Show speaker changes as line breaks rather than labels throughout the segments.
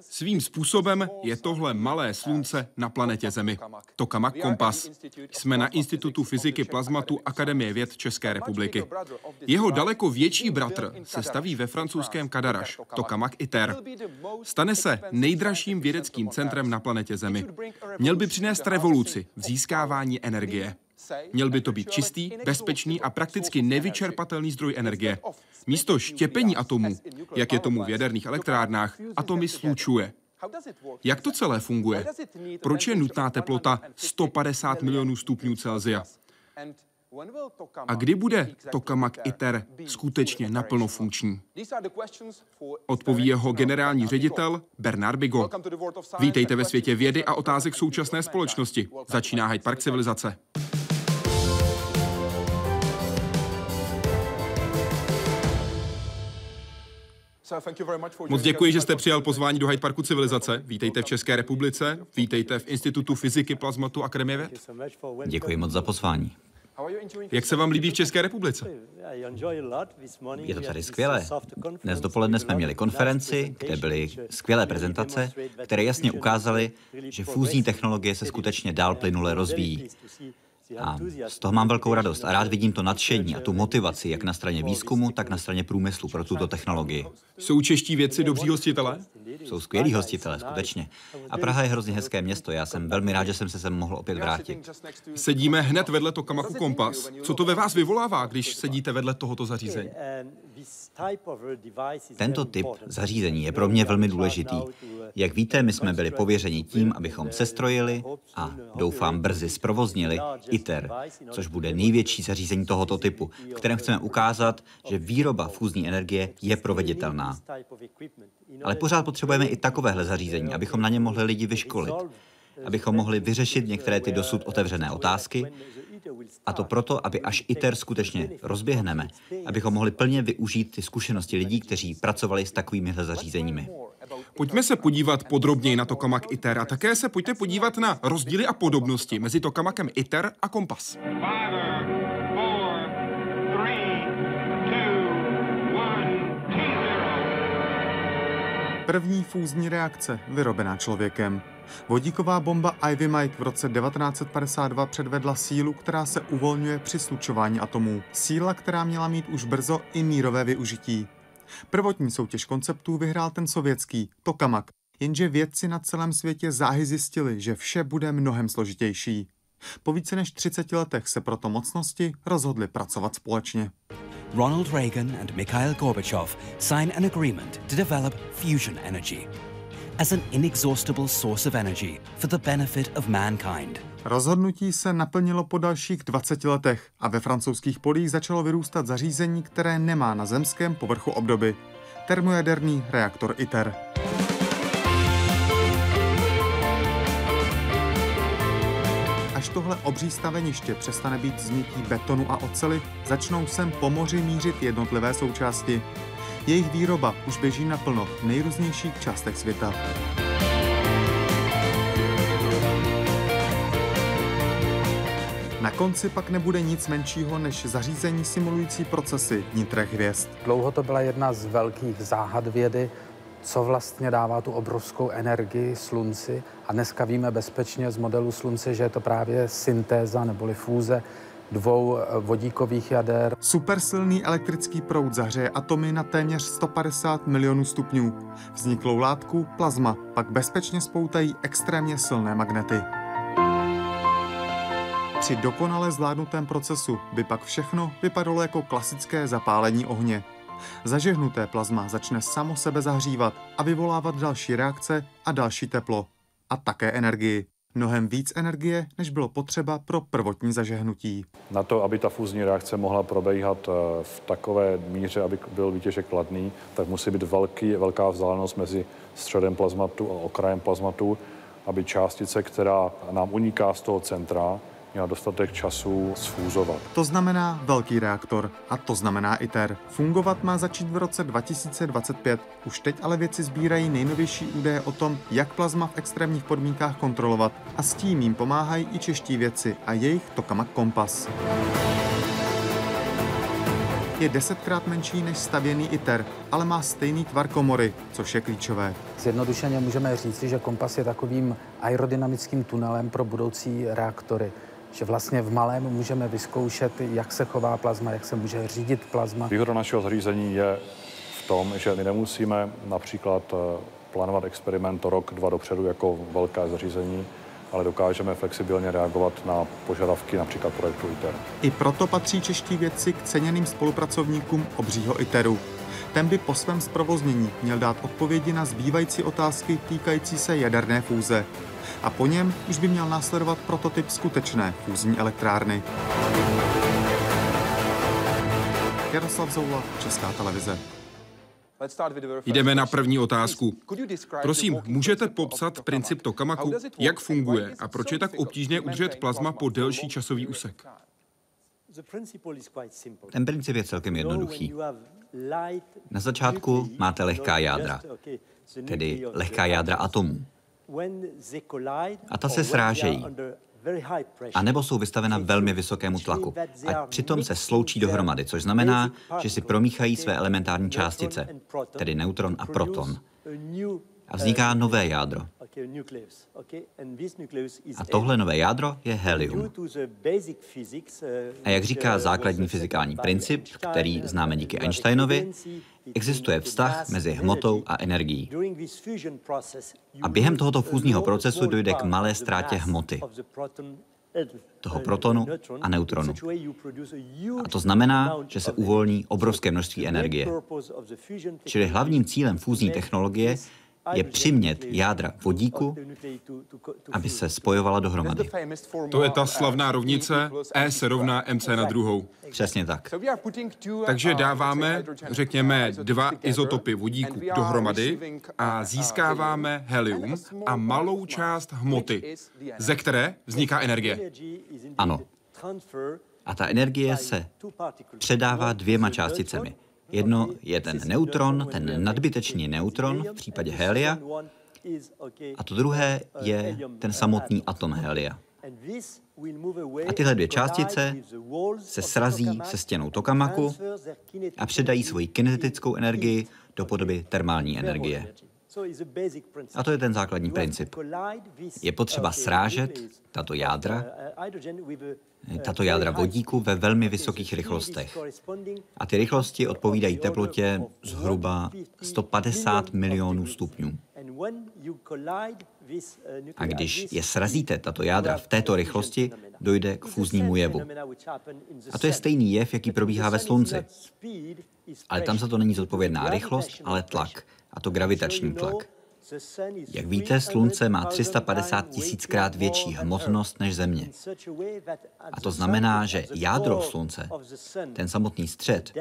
Svým způsobem je tohle malé slunce na planetě Zemi. Tokamak Kompas. Jsme na Institutu fyziky plazmatu Akademie věd České republiky. Jeho daleko větší bratr se staví ve francouzském Kadaraš, Tokamak ITER. Stane se nejdražším vědeckým centrem na planetě Zemi. Měl by přinést revoluci v získávání energie. Měl by to být čistý, bezpečný a prakticky nevyčerpatelný zdroj energie. Místo štěpení atomů, jak je tomu v jaderných elektrárnách, atomy slučuje. Jak to celé funguje? Proč je nutná teplota 150 milionů stupňů Celsia? A kdy bude tokamak ITER skutečně naplno funkční? Odpoví jeho generální ředitel Bernard Bigo. Vítejte ve světě vědy a otázek současné společnosti. Začíná Hyde Park civilizace. Moc děkuji, že jste přijal pozvání do Hyde Parku civilizace. Vítejte v České republice, vítejte v Institutu fyziky plazmatu Akademie věd.
Děkuji moc za pozvání.
Jak se vám líbí v České republice?
Je to tady skvělé. Dnes dopoledne jsme měli konferenci, kde byly skvělé prezentace, které jasně ukázaly, že fúzní technologie se skutečně dál plynule rozvíjí. A z toho mám velkou radost a rád vidím to nadšení a tu motivaci jak na straně výzkumu, tak na straně průmyslu pro tuto technologii.
Jsou čeští vědci dobří hostitelé?
Jsou skvělí hostitelé, skutečně. A Praha je hrozně hezké město. Já jsem velmi rád, že jsem se sem mohl opět vrátit.
Sedíme hned vedle Tokamaku Kompas. Co to ve vás vyvolává, když sedíte vedle tohoto zařízení?
Tento typ zařízení je pro mě velmi důležitý. Jak víte, my jsme byli pověřeni tím, abychom sestrojili a doufám brzy zprovoznili ITER, což bude největší zařízení tohoto typu, v kterém chceme ukázat, že výroba fúzní energie je proveditelná. Ale pořád potřebujeme i takovéhle zařízení, abychom na ně mohli lidi vyškolit, abychom mohli vyřešit některé ty dosud otevřené otázky, a to proto, aby až ITER skutečně rozběhneme, abychom mohli plně využít ty zkušenosti lidí, kteří pracovali s takovými zařízeními.
Pojďme se podívat podrobněji na tokamak ITER a také se pojďte podívat na rozdíly a podobnosti mezi tokamakem ITER a Kompas. První fúzní reakce vyrobená člověkem. Vodíková bomba Ivy Mike v roce 1952 předvedla sílu, která se uvolňuje při slučování atomů. Síla, která měla mít už brzo i mírové využití. Prvotní soutěž konceptů vyhrál ten sovětský, Tokamak, jenže vědci na celém světě záhy zjistili, že vše bude mnohem složitější. Po více než 30 letech se proto mocnosti rozhodli pracovat společně. Ronald Reagan and Mikhail Gorbachev sign an agreement to develop fusion energy as an inexhaustible source of energy for the benefit of mankind. Rozhodnutí se naplnilo po dalších 20 letech a ve francouzských polích začalo vyrůstat zařízení, které nemá na zemském povrchu obdoby. Termojaderný reaktor ITER. Až tohle obří staveniště přestane být změtí betonu a ocely, začnou sem po moři mířit jednotlivé součásti. Jejich výroba už běží naplno v nejrůznějších částech světa. Na konci pak nebude nic menšího než zařízení simulující procesy vnitrech hvězd.
Dlouho to byla jedna z velkých záhad vědy, co vlastně dává tu obrovskou energii slunci. A dneska víme bezpečně z modelu slunce, že je to právě syntéza neboli fúze dvou eh, vodíkových jader.
Supersilný elektrický proud zahřeje atomy na téměř 150 milionů stupňů. Vzniklou látku, plazma, pak bezpečně spoutají extrémně silné magnety. Při dokonale zvládnutém procesu by pak všechno vypadalo jako klasické zapálení ohně. Zažehnuté plazma začne samo sebe zahřívat a vyvolávat další reakce a další teplo. A také energii. Mnohem víc energie, než bylo potřeba pro prvotní zažehnutí.
Na to, aby ta fúzní reakce mohla probíhat eh, v takové míře, aby byl výtěžek kladný, tak musí být velký, velká vzdálenost mezi středem plazmatu a okrajem plazmatu, aby částice, která nám uniká z toho centra, měla dostatek času sfúzovat.
To znamená velký reaktor a to znamená ITER. Fungovat má začít v roce 2025. Už teď ale věci sbírají nejnovější údaje o tom, jak plazma v extrémních podmínkách kontrolovat a s tím jim pomáhají i čeští věci a jejich Tokamak Kompas.
je desetkrát menší než stavěný ITER, ale má stejný tvar komory, což je klíčové.
Zjednodušeně můžeme říci, že kompas je takovým aerodynamickým tunelem pro budoucí reaktory že vlastně v malém můžeme vyzkoušet, jak se chová plazma, jak se může řídit plazma.
Výhoda našeho zařízení je v tom, že my nemusíme například eh, plánovat experiment rok, dva dopředu jako velké zařízení, ale dokážeme flexibilně reagovat na požadavky například projektu ITER.
I proto patří čeští vědci k ceněným spolupracovníkům obřího ITERu. Ten by po svém zprovoznění měl dát odpovědi na zbývající otázky týkající se jaderné fúze. A po něm už by měl následovat prototyp skutečné fúzní elektrárny. Jaroslav Zoula, Česká televize.
Jdeme na první otázku. Prosím, můžete popsat princip tokamaku? Jak funguje a proč je tak obtížné udržet plazma po delší časový úsek?
Ten princip je celkem jednoduchý. Na začátku máte lehká jádra, tedy lehká jádra atomů. A ta se srážejí, a nebo jsou vystavena velmi vysokému tlaku. A přitom se sloučí dohromady, což znamená, že si promíchají své elementární částice, tedy neutron a proton. A vzniká nové jádro. A tohle nové jádro je helium. A jak říká základní fyzikální princip, který známe díky Einsteinovi, existuje vztah mezi hmotou a energií. A během tohoto fúzního procesu dojde k malé ztrátě hmoty toho protonu a neutronu. A to znamená, že se uvolní obrovské množství energie. Čili hlavním cílem fúzní technologie je přimět jádra vodíku, aby se spojovala dohromady.
To je ta slavná rovnice E se rovná MC na druhou.
Přesně tak.
Takže dáváme, řekněme, dva izotopy vodíku dohromady a získáváme helium a malou část hmoty, ze které vzniká energie.
Ano. A ta energie se předává dvěma částicemi. Jedno je ten neutron, ten nadbytečný neutron v případě helia, a to druhé je ten samotný atom helia. A tyhle dvě částice se srazí se stěnou tokamaku a předají svoji kinetickou energii do podoby termální energie. A to je ten základní princip. Je potřeba srážet tato jádra, tato jádra vodíku ve velmi vysokých rychlostech. A ty rychlosti odpovídají teplotě zhruba 150 milionů stupňů. A když je srazíte, tato jádra, v této rychlosti, dojde k fúznímu jevu. A to je stejný jev, jaký probíhá ve Slunci. Ale tam za to není zodpovědná rychlost, ale tlak a to gravitační tlak. Jak víte, Slunce má 350 tisíckrát větší hmotnost než Země. A to znamená, že jádro Slunce, ten samotný střed,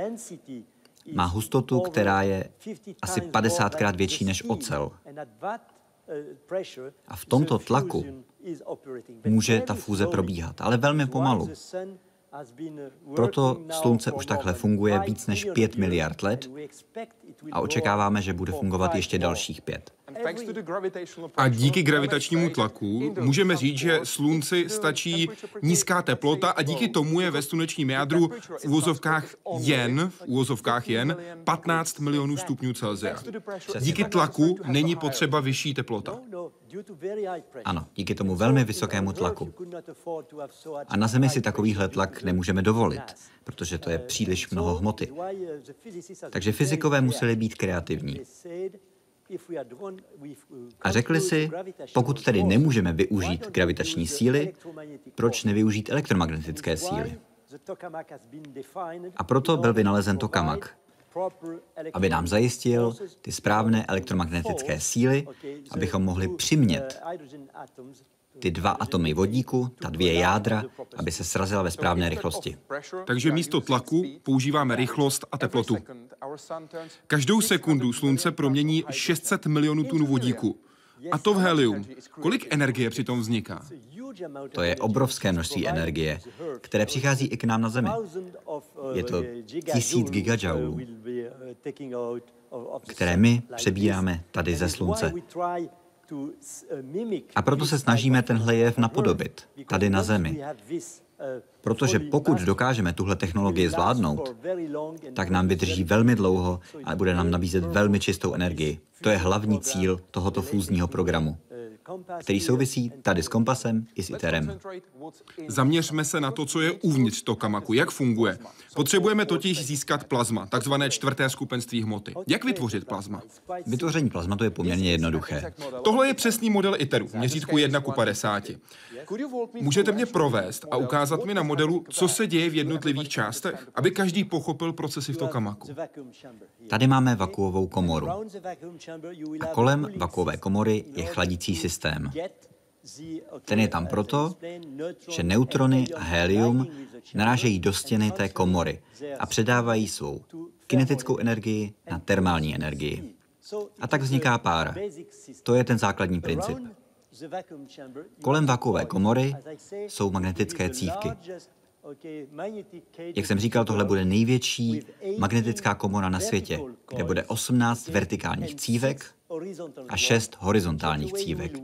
má hustotu, která je asi 50krát větší než ocel. A v tomto tlaku může ta fúze probíhat, ale velmi pomalu. Proto Slunce už takhle funguje víc než 5 miliard let a očekáváme, že bude fungovat ještě dalších pět.
A díky gravitačnímu tlaku můžeme říct, že slunci stačí nízká teplota a díky tomu je ve slunečním jádru v úvozovkách jen, v úvozovkách jen 15 milionů stupňů Celsia. Díky tlaku není potřeba vyšší teplota.
Ano, díky tomu velmi vysokému tlaku. A na Zemi si takovýhle tlak nemůžeme dovolit, protože to je příliš mnoho hmoty. Takže fyzikové museli být kreativní. A řekli si, pokud tedy nemůžeme využít gravitační síly, proč nevyužít elektromagnetické síly? A proto byl vynalezen tokamak, aby nám zajistil ty správné elektromagnetické síly, abychom mohli přimět ty dva atomy vodíku, ta dvě jádra, aby se srazila ve správné rychlosti.
Takže místo tlaku používáme rychlost a teplotu. Každou sekundu slunce promění 600 milionů tun vodíku. A to v helium. Kolik energie přitom vzniká?
To je obrovské množství energie, které přichází i k nám na Zemi. Je to tisíc gigajoulů, které my přebíráme tady ze Slunce. A proto se snažíme tenhle jev napodobit tady na Zemi. Protože pokud dokážeme tuhle technologii zvládnout, tak nám vydrží velmi dlouho a bude nám nabízet velmi čistou energii. To je hlavní cíl tohoto fúzního programu který souvisí tady s kompasem i s ITERem.
Zaměřme se na to, co je uvnitř tokamaku, jak funguje. Potřebujeme totiž získat plazma, takzvané čtvrté skupenství hmoty. Jak vytvořit plazma?
Vytvoření plazmatu je poměrně jednoduché.
Tohle je přesný model ITERu, v měřítku 1 ku 50. Můžete mě provést a ukázat mi na modelu, co se děje v jednotlivých částech, aby každý pochopil procesy v tokamaku.
Tady máme vakuovou komoru. A kolem vakuové komory je chladící systém. Ten je tam proto, že neutrony a helium narážejí do stěny té komory a předávají svou kinetickou energii na termální energii. A tak vzniká pára. To je ten základní princip. Kolem vakuové komory jsou magnetické cívky. Jak jsem říkal, tohle bude největší magnetická komora na světě, kde bude 18 vertikálních cívek a 6 horizontálních cívek.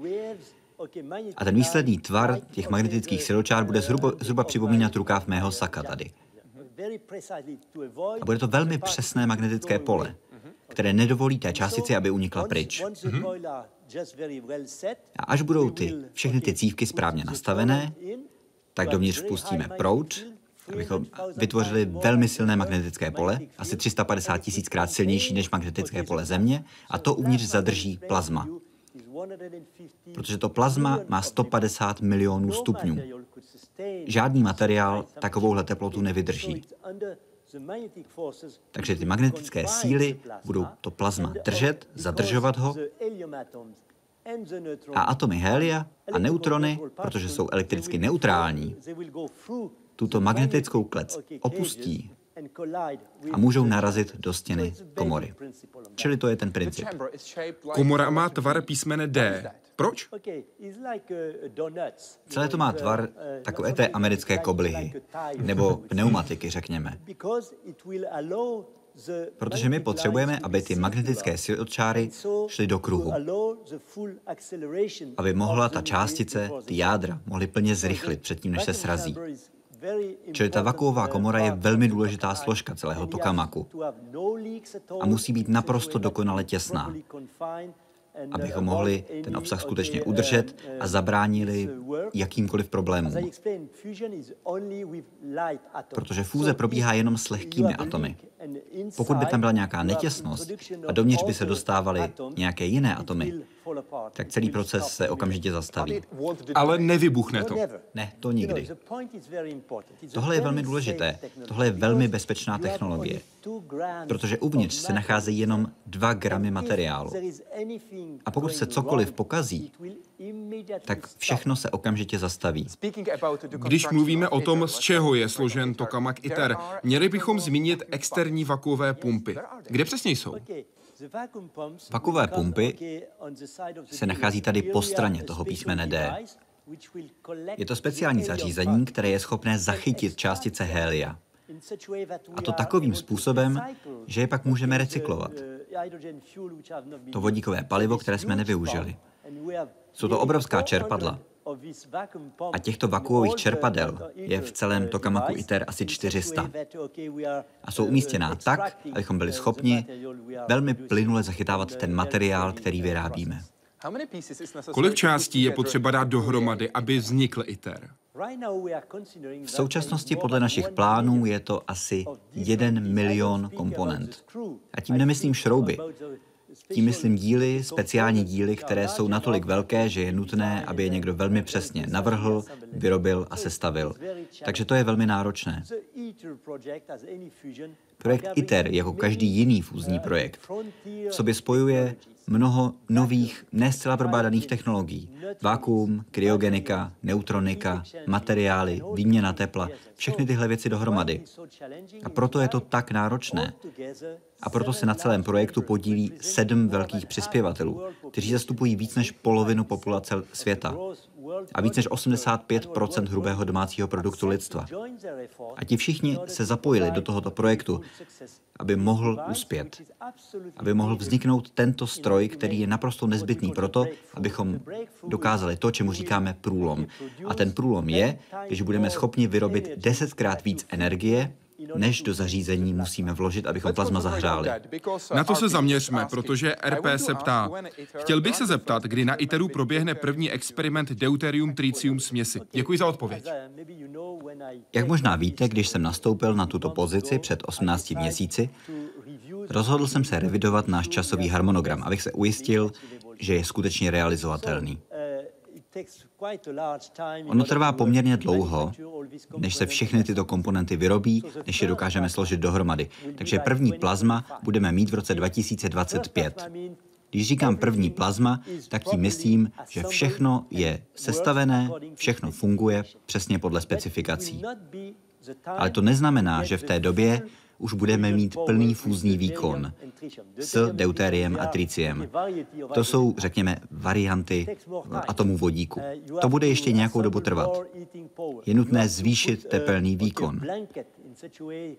A ten výsledný tvar těch magnetických siločár bude zhruba, zhruba připomínat rukáv mého saka tady. A bude to velmi přesné magnetické pole, které nedovolí té částici, aby unikla pryč. A až budou ty, všechny ty cívky správně nastavené, tak dovnitř vpustíme proud, abychom vytvořili velmi silné magnetické pole, asi 350 tisíckrát silnější než magnetické pole Země, a to uvnitř zadrží plazma. Protože to plazma má 150 milionů stupňů. Žádný materiál takovouhle teplotu nevydrží. Takže ty magnetické síly budou to plazma držet, zadržovat ho a atomy helia a neutrony, protože jsou elektricky neutrální, tuto magnetickou klec opustí a můžou narazit do stěny komory. Čili to je ten princip.
Komora má tvar písmene D. Proč?
Celé to má tvar takové té americké koblihy, nebo pneumatiky, řekněme. Protože my potřebujeme, aby ty magnetické siločáry šly do kruhu. Aby mohla ta částice, ty jádra, mohly plně zrychlit předtím, než se srazí. Čili ta vakuová komora je velmi důležitá složka celého tokamaku. A musí být naprosto dokonale těsná abychom mohli ten obsah skutečně udržet a zabránili jakýmkoliv problémům. Protože fúze probíhá jenom s lehkými atomy. Pokud by tam byla nějaká netěsnost a dovnitř by se dostávaly nějaké jiné atomy, tak celý proces se okamžitě zastaví.
Ale nevybuchne to.
Ne, to nikdy. Tohle je velmi důležité. Tohle je velmi bezpečná technologie, protože uvnitř se nacházejí jenom 2 gramy materiálu. A pokud se cokoliv pokazí, tak všechno se okamžitě zastaví.
Když mluvíme o tom, z čeho je složen tokamak ITER, měli bychom zmínit externí vakuové pumpy. Kde přesně jsou?
Vakové pumpy se nachází tady po straně toho písmene D. Je to speciální zařízení, které je schopné zachytit částice helia. A to takovým způsobem, že je pak můžeme recyklovat. To vodíkové palivo, které jsme nevyužili. Jsou to obrovská čerpadla. A těchto vakuových čerpadel je v celém Tokamaku ITER asi 400. A jsou umístěná tak, abychom byli schopni velmi plynule zachytávat ten materiál, který vyrábíme.
Kolik částí je potřeba dát dohromady, aby vznikl ITER?
V současnosti podle našich plánů je to asi 1 milion komponent. A tím nemyslím šrouby. Tím myslím díly, speciální díly, které jsou natolik velké, že je nutné, aby je někdo velmi přesně navrhl, vyrobil a sestavil. Takže to je velmi náročné. Projekt ITER, jako každý jiný fúzní projekt, v sobě spojuje mnoho nových, ne zcela probádaných technologií. Vákuum, kryogenika, neutronika, materiály, výměna tepla, všechny tyhle věci dohromady. A proto je to tak náročné. A proto se na celém projektu podílí sedm velkých přispěvatelů, kteří zastupují víc než polovinu populace světa. A víc než 85% hrubého domácího produktu lidstva. A ti všichni se zapojili do tohoto projektu, aby mohl uspět, aby mohl vzniknout tento stroj, který je naprosto nezbytný proto, abychom dokázali to, čemu říkáme průlom. A ten průlom je, když budeme schopni vyrobit desetkrát víc energie, než do zařízení musíme vložit, abychom plazma zahřáli.
Na to se zaměřme, protože RP se ptá. Chtěl bych se zeptat, kdy na ITERu proběhne první experiment deuterium tritium směsi. Děkuji za odpověď.
Jak možná víte, když jsem nastoupil na tuto pozici před 18 měsíci, rozhodl jsem se revidovat náš časový harmonogram, abych se ujistil, že je skutečně realizovatelný. Ono trvá poměrně dlouho, než se všechny tyto komponenty vyrobí, než je dokážeme složit dohromady. Takže první plazma budeme mít v roce 2025. Když říkám první plazma, tak tím myslím, že všechno je sestavené, všechno funguje přesně podle specifikací. Ale to neznamená, že v té době už budeme mít plný fúzní výkon s deutériem a triciem. To jsou, řekněme, varianty atomu vodíku. To bude ještě nějakou dobu trvat. Je nutné zvýšit tepelný výkon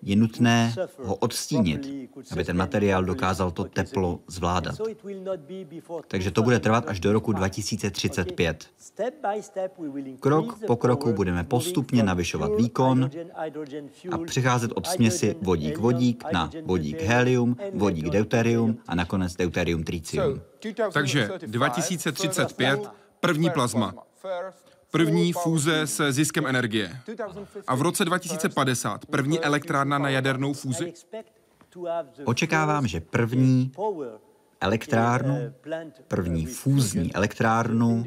je nutné ho odstínit, aby ten materiál dokázal to teplo zvládat. Takže to bude trvat až do roku 2035. Krok po kroku budeme postupně navyšovat výkon a přicházet od směsi vodík-vodík na vodík-helium, vodík-deuterium a nakonec deuterium-tritium.
Takže 2035 první plazma. První fúze se ziskem energie. A v roce 2050 první elektrárna na jadernou fúzi?
Očekávám, že první elektrárnu, první fúzní elektrárnu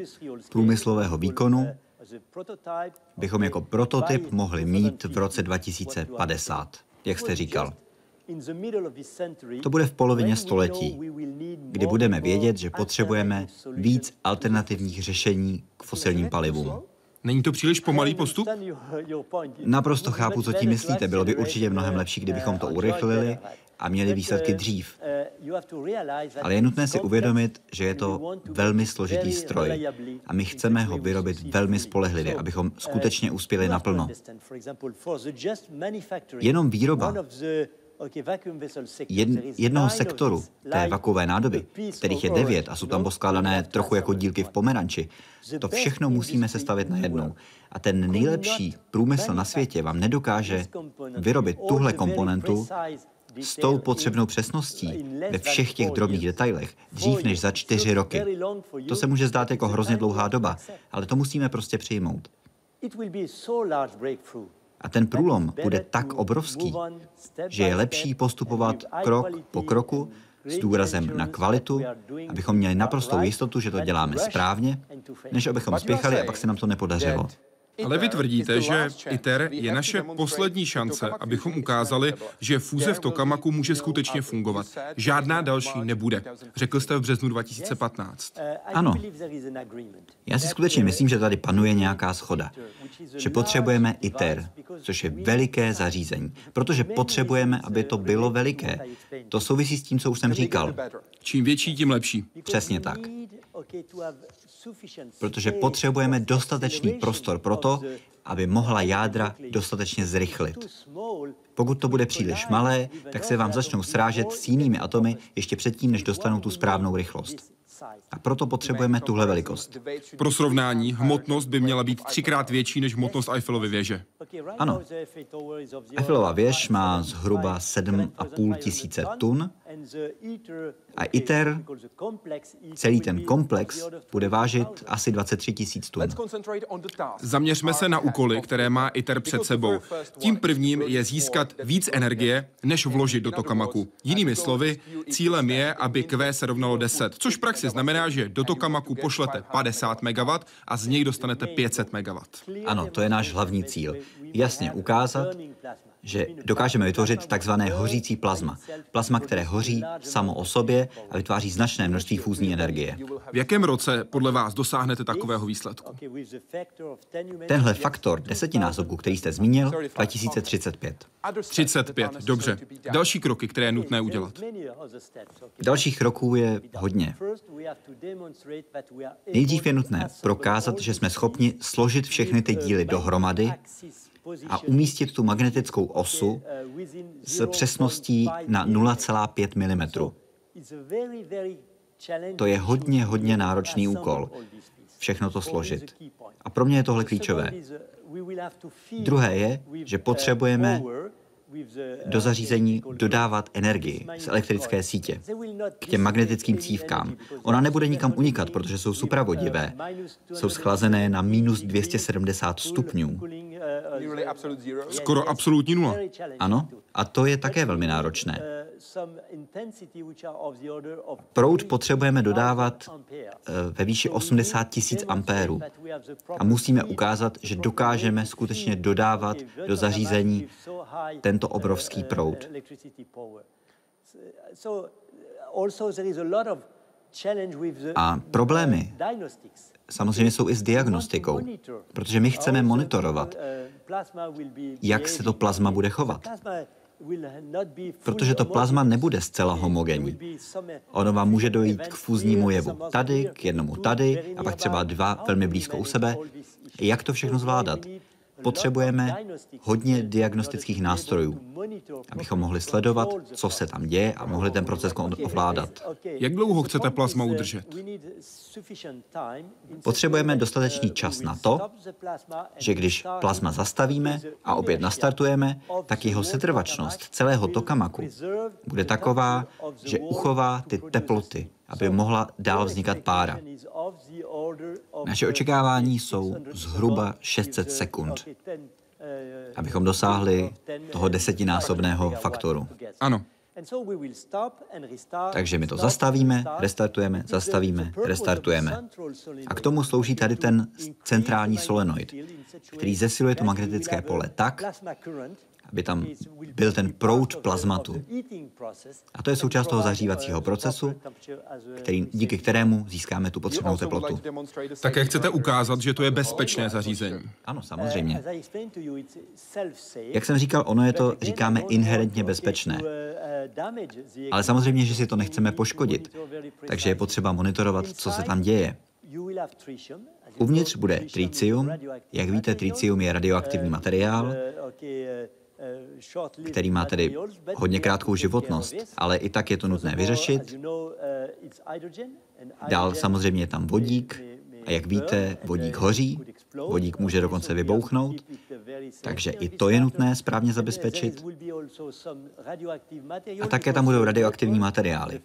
průmyslového výkonu bychom jako prototyp mohli mít v roce 2050, jak jste říkal. To bude v polovině století, kdy budeme vědět, že potřebujeme víc alternativních řešení k fosilním palivům.
Není to příliš pomalý postup?
Naprosto chápu, co tím myslíte. Bylo by určitě mnohem lepší, kdybychom to urychlili a měli výsledky dřív. Ale je nutné si uvědomit, že je to velmi složitý stroj a my chceme ho vyrobit velmi spolehlivě, abychom skutečně uspěli naplno. Jenom výroba Jed, jednoho sektoru té vakové nádoby, kterých je devět a jsou tam poskládané trochu jako dílky v pomeranči, to všechno musíme sestavit najednou. A ten nejlepší průmysl na světě vám nedokáže vyrobit tuhle komponentu s tou potřebnou přesností ve všech těch drobných detailech dřív než za čtyři roky. To se může zdát jako hrozně dlouhá doba, ale to musíme prostě přijmout. A ten průlom bude tak obrovský, že je lepší postupovat krok po kroku s důrazem na kvalitu, abychom měli naprostou jistotu, že to děláme správně, než abychom spěchali a pak se nám to nepodařilo.
Ale vy tvrdíte, že ITER je naše poslední šance, abychom ukázali, že fúze v Tokamaku může skutečně fungovat. Žádná další nebude. Řekl jste v březnu 2015.
Ano. Já si skutečně myslím, že tady panuje nějaká schoda. Že potřebujeme ITER, což je veliké zařízení. Protože potřebujeme, aby to bylo veliké. To souvisí s tím, co už jsem říkal.
Čím větší, tím lepší.
Přesně tak protože potřebujeme dostatečný prostor pro to, aby mohla jádra dostatečně zrychlit. Pokud to bude příliš malé, tak se vám začnou srážet s jinými atomy ještě předtím, než dostanou tu správnou rychlost. A proto potřebujeme tuhle velikost.
Pro srovnání, hmotnost by měla být třikrát větší než hmotnost Eiffelovy věže.
Ano. Eiffelova věž má zhruba 7,5 tisíce tun a ITER, celý ten komplex, bude vážit asi 23 tisíc tun.
Zaměřme se na úkoly, které má ITER před sebou. Tím prvním je získat víc energie, než vložit do tokamaku. Jinými slovy, cílem je, aby Q se rovnalo 10, což v praxi znamená, že do tokamaku pošlete 50 MW a z něj dostanete 500 MW.
Ano, to je náš hlavní cíl. Jasně ukázat, že dokážeme vytvořit takzvané hořící plazma. Plazma, které hoří samo o sobě a vytváří značné množství fúzní energie.
V jakém roce podle vás dosáhnete takového výsledku?
Tenhle faktor desetinásobku, který jste zmínil, 2035.
35, dobře. Další kroky, které je nutné udělat.
Dalších kroků je hodně. Nejdřív je nutné prokázat, že jsme schopni složit všechny ty díly dohromady a umístit tu magnetickou osu s přesností na 0,5 mm. To je hodně, hodně náročný úkol, všechno to složit. A pro mě je tohle klíčové. Druhé je, že potřebujeme do zařízení dodávat energii z elektrické sítě k těm magnetickým cívkám. Ona nebude nikam unikat, protože jsou supravodivé. Jsou schlazené na minus 270 stupňů.
Skoro absolutní nula.
Ano, a to je také velmi náročné. Proud potřebujeme dodávat eh, ve výši 80 tisíc ampérů. a musíme ukázat, že dokážeme skutečně dodávat do zařízení tento obrovský proud. A problémy samozřejmě jsou i s diagnostikou, protože my chceme monitorovat, jak se to plazma bude chovat. Protože to plazma nebude zcela homogenní. Ono vám může dojít k fúznímu jevu tady, k jednomu tady a pak třeba dva velmi blízko u sebe. Jak to všechno zvládat? Potřebujeme hodně diagnostických nástrojů, abychom mohli sledovat, co se tam děje a mohli ten proces ovládat.
Jak dlouho chcete plazma udržet?
Potřebujeme dostatečný čas na to, že když plazma zastavíme a opět nastartujeme, tak jeho setrvačnost celého tokamaku bude taková, že uchová ty teploty, aby mohla dál vznikat pára. Naše očekávání jsou zhruba 600 sekund, abychom dosáhli toho desetinásobného faktoru.
Ano.
Takže my to zastavíme, restartujeme, zastavíme, restartujeme. A k tomu slouží tady ten centrální solenoid, který zesiluje to magnetické pole tak, aby tam byl ten proud plazmatu. A to je součást toho zahřívacího procesu, který, díky kterému získáme tu potřebnou teplotu.
Také chcete ukázat, že to je bezpečné zařízení.
Ano, samozřejmě. Jak jsem říkal, ono je to, říkáme, inherentně bezpečné. Ale samozřejmě, že si to nechceme poškodit, takže je potřeba monitorovat, co se tam děje. Uvnitř bude tricium. Jak víte, tricium je radioaktivní materiál, který má tedy hodně krátkou životnost, ale i tak je to nutné vyřešit. Dál samozřejmě je tam vodík, a jak víte, vodík hoří, vodík může dokonce vybouchnout, takže i to je nutné správně zabezpečit. A také tam budou radioaktivní materiály,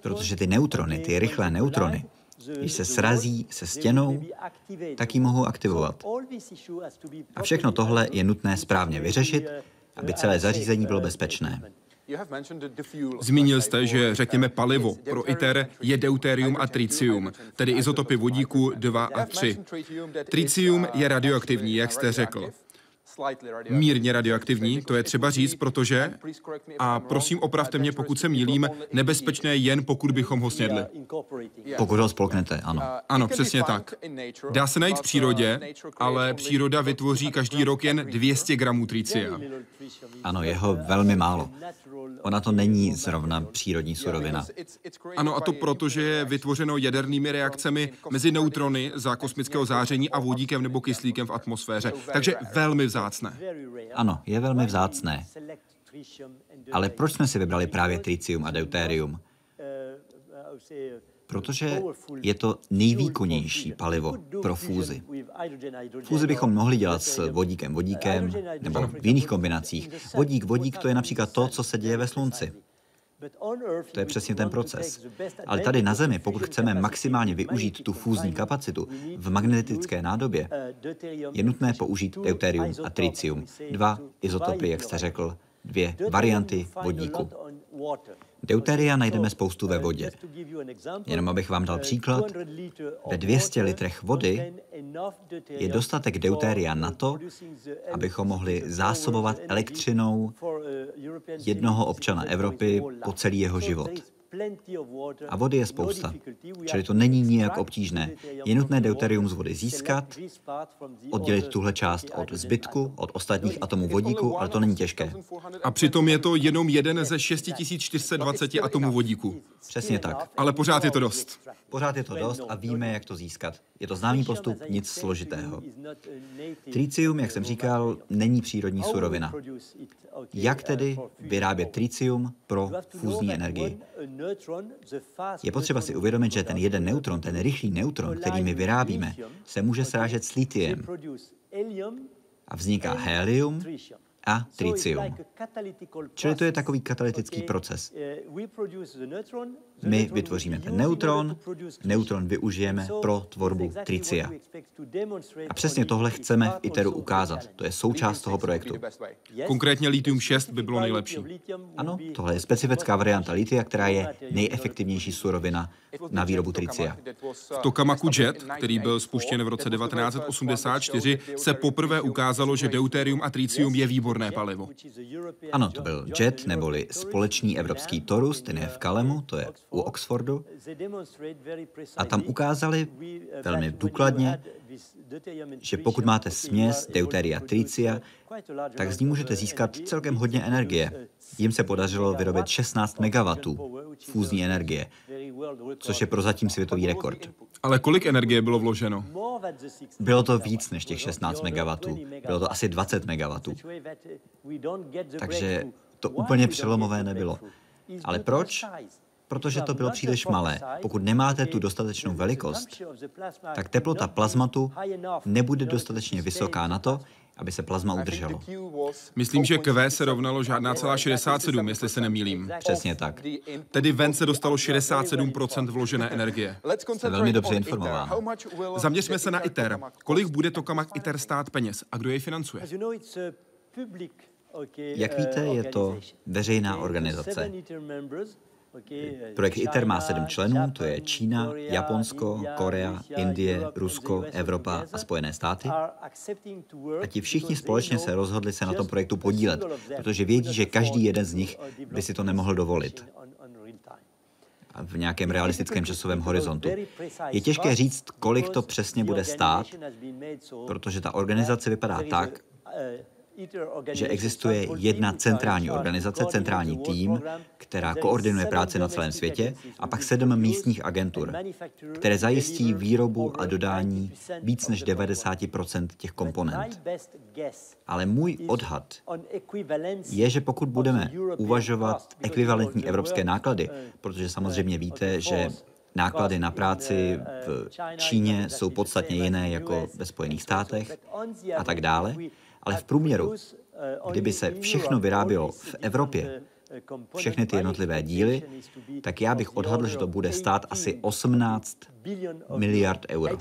protože ty neutrony, ty rychlé neutrony, když se srazí se stěnou, tak ji mohou aktivovat. A všechno tohle je nutné správně vyřešit, aby celé zařízení bylo bezpečné.
Zmínil jste, že řekněme palivo pro ITER je deuterium a tritium, tedy izotopy vodíku 2 a 3. Tritium je radioaktivní, jak jste řekl mírně radioaktivní, to je třeba říct, protože, a prosím opravte mě, pokud se mýlím, nebezpečné jen pokud bychom ho snědli.
Pokud ho spolknete, ano.
Ano, přesně tak. Dá se najít v přírodě, ale příroda vytvoří každý rok jen 200 gramů tricia.
Ano, jeho velmi málo. Ona to není zrovna přírodní surovina.
Ano, a to proto, že je vytvořeno jadernými reakcemi mezi neutrony za kosmického záření a vodíkem nebo kyslíkem v atmosféře. Takže velmi vzácné.
Ano, je velmi vzácné. Ale proč jsme si vybrali právě tritium a deuterium? Protože je to nejvýkonnější palivo pro fúzi. Fúzi bychom mohli dělat s vodíkem vodíkem nebo v jiných kombinacích. Vodík vodík to je například to, co se děje ve slunci. To je přesně ten proces. Ale tady na Zemi, pokud chceme maximálně využít tu fúzní kapacitu v magnetické nádobě, je nutné použít deuterium a tritium, dva izotopy, jak jste řekl, dvě varianty vodíku. Deuteria najdeme spoustu ve vodě. Jenom abych vám dal příklad, ve 200 litrech vody je dostatek deutéria na to, abychom mohli zásobovat elektřinou jednoho občana Evropy po celý jeho život. A vody je spousta, čili to není nijak obtížné. Je nutné deuterium z vody získat, oddělit tuhle část od zbytku, od ostatních atomů vodíku, ale to není těžké.
A přitom je to jenom jeden ze 6420 atomů vodíku.
Přesně tak.
Ale pořád je to dost.
Pořád je to dost a víme, jak to získat. Je to známý postup, nic složitého. Tricium, jak jsem říkal, není přírodní surovina. Jak tedy vyrábět tricium pro fúzní energii? Je potřeba si uvědomit, že ten jeden neutron, ten rychlý neutron, který my vyrábíme, se může srážet s litiem a vzniká helium a tritium. Čili to je takový katalytický proces. My vytvoříme ten neutron, neutron využijeme pro tvorbu tricia. A přesně tohle chceme v ITERu ukázat. To je součást toho projektu.
Konkrétně litium 6 by bylo nejlepší.
Ano, tohle je specifická varianta litia, která je nejefektivnější surovina na výrobu tricia.
V Tokamaku Jet, který byl spuštěn v roce 1984, se poprvé ukázalo, že deuterium a tritium je výborné palivo.
Ano, to byl Jet, neboli společný evropský torus, ten je v Kalemu, to je u Oxfordu. A tam ukázali velmi důkladně, že pokud máte směs deuteria tricia, tak z ní můžete získat celkem hodně energie. Jim se podařilo vyrobit 16 MW fúzní energie, což je prozatím světový rekord.
Ale kolik energie bylo vloženo?
Bylo to víc než těch 16 MW. Bylo to asi 20 MW. Takže to úplně přelomové nebylo. Ale proč? Protože to bylo příliš malé. Pokud nemáte tu dostatečnou velikost, tak teplota plazmatu nebude dostatečně vysoká na to, aby se plazma udrželo.
Myslím, že Q se rovnalo žádná celá 67, jestli se nemýlím.
Přesně tak.
Tedy ven se dostalo 67% vložené energie.
Jste velmi dobře informován.
Zaměřme se na ITER. Kolik bude Tokamak ITER stát peněz a kdo jej financuje?
Jak víte, je to veřejná organizace. Projekt ITER má sedm členů, to je Čína, Japonsko, Korea, Indie, Rusko, Evropa a Spojené státy. A ti všichni společně se rozhodli se na tom projektu podílet, protože vědí, že každý jeden z nich by si to nemohl dovolit v nějakém realistickém časovém horizontu. Je těžké říct, kolik to přesně bude stát, protože ta organizace vypadá tak, že existuje jedna centrální organizace, centrální tým, která koordinuje práci na celém světě, a pak sedm místních agentur, které zajistí výrobu a dodání víc než 90 těch komponent. Ale můj odhad je, že pokud budeme uvažovat ekvivalentní evropské náklady, protože samozřejmě víte, že Náklady na práci v Číně jsou podstatně jiné jako ve Spojených státech a tak dále, ale v průměru, kdyby se všechno vyrábělo v Evropě, všechny ty jednotlivé díly, tak já bych odhadl, že to bude stát asi 18 miliard euro.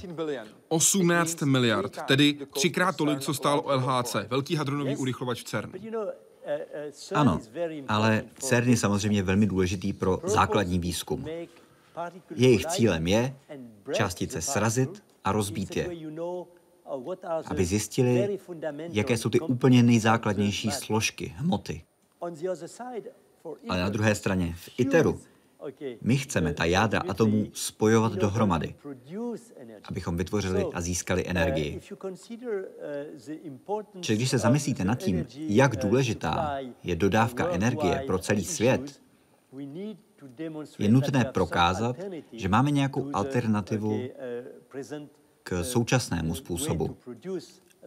18 miliard, tedy třikrát tolik, co stál LHC, velký hadronový urychlovač v CERN.
Ano, ale CERN je samozřejmě velmi důležitý pro základní výzkum. Jejich cílem je částice srazit a rozbít je aby zjistili, jaké jsou ty úplně nejzákladnější složky hmoty. Ale na druhé straně, v ITERu, my chceme ta jádra atomů spojovat dohromady, abychom vytvořili a získali energii. Čili když se zamyslíte nad tím, jak důležitá je dodávka energie pro celý svět, je nutné prokázat, že máme nějakou alternativu k současnému způsobu.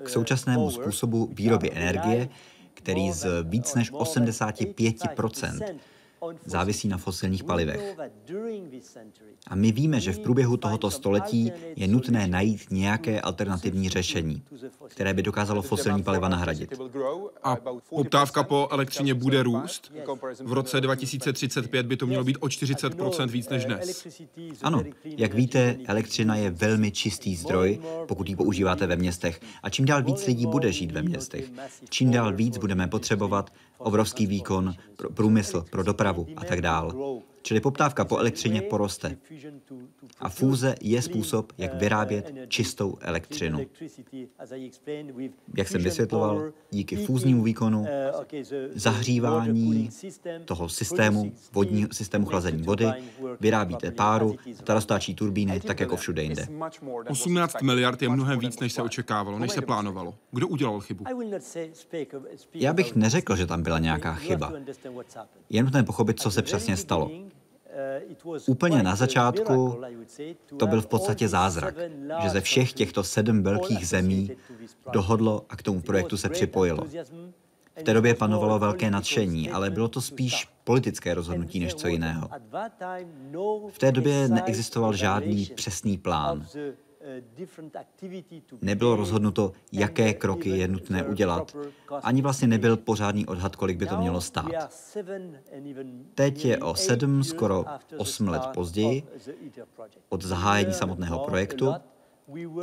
K současnému způsobu výroby energie, který z víc než 85 závisí na fosilních palivech. A my víme, že v průběhu tohoto století je nutné najít nějaké alternativní řešení, které by dokázalo fosilní paliva nahradit.
A poptávka po elektřině bude růst? V roce 2035 by to mělo být o 40% víc než dnes.
Ano, jak víte, elektřina je velmi čistý zdroj, pokud ji používáte ve městech. A čím dál víc lidí bude žít ve městech, čím dál víc budeme potřebovat obrovský výkon pro průmysl, pro dopravu a tak dále. Čili poptávka po elektřině poroste. A fúze je způsob, jak vyrábět čistou elektřinu. Jak jsem vysvětloval, díky fúznímu výkonu, zahřívání toho systému, vodního systému chlazení vody, vyrábíte páru ta roztáčí turbíny, tak jako všude jinde.
18 miliard je mnohem víc, než se očekávalo, než se plánovalo. Kdo udělal chybu?
Já bych neřekl, že tam byla nějaká chyba. Je nutné pochopit, co se přesně stalo. Úplně na začátku to byl v podstatě zázrak, že ze všech těchto sedm velkých zemí dohodlo a k tomu projektu se připojilo. V té době panovalo velké nadšení, ale bylo to spíš politické rozhodnutí než co jiného. V té době neexistoval žádný přesný plán. Nebylo rozhodnuto, jaké kroky je nutné udělat. Ani vlastně nebyl pořádný odhad, kolik by to mělo stát. Teď je o sedm, skoro osm let později od zahájení samotného projektu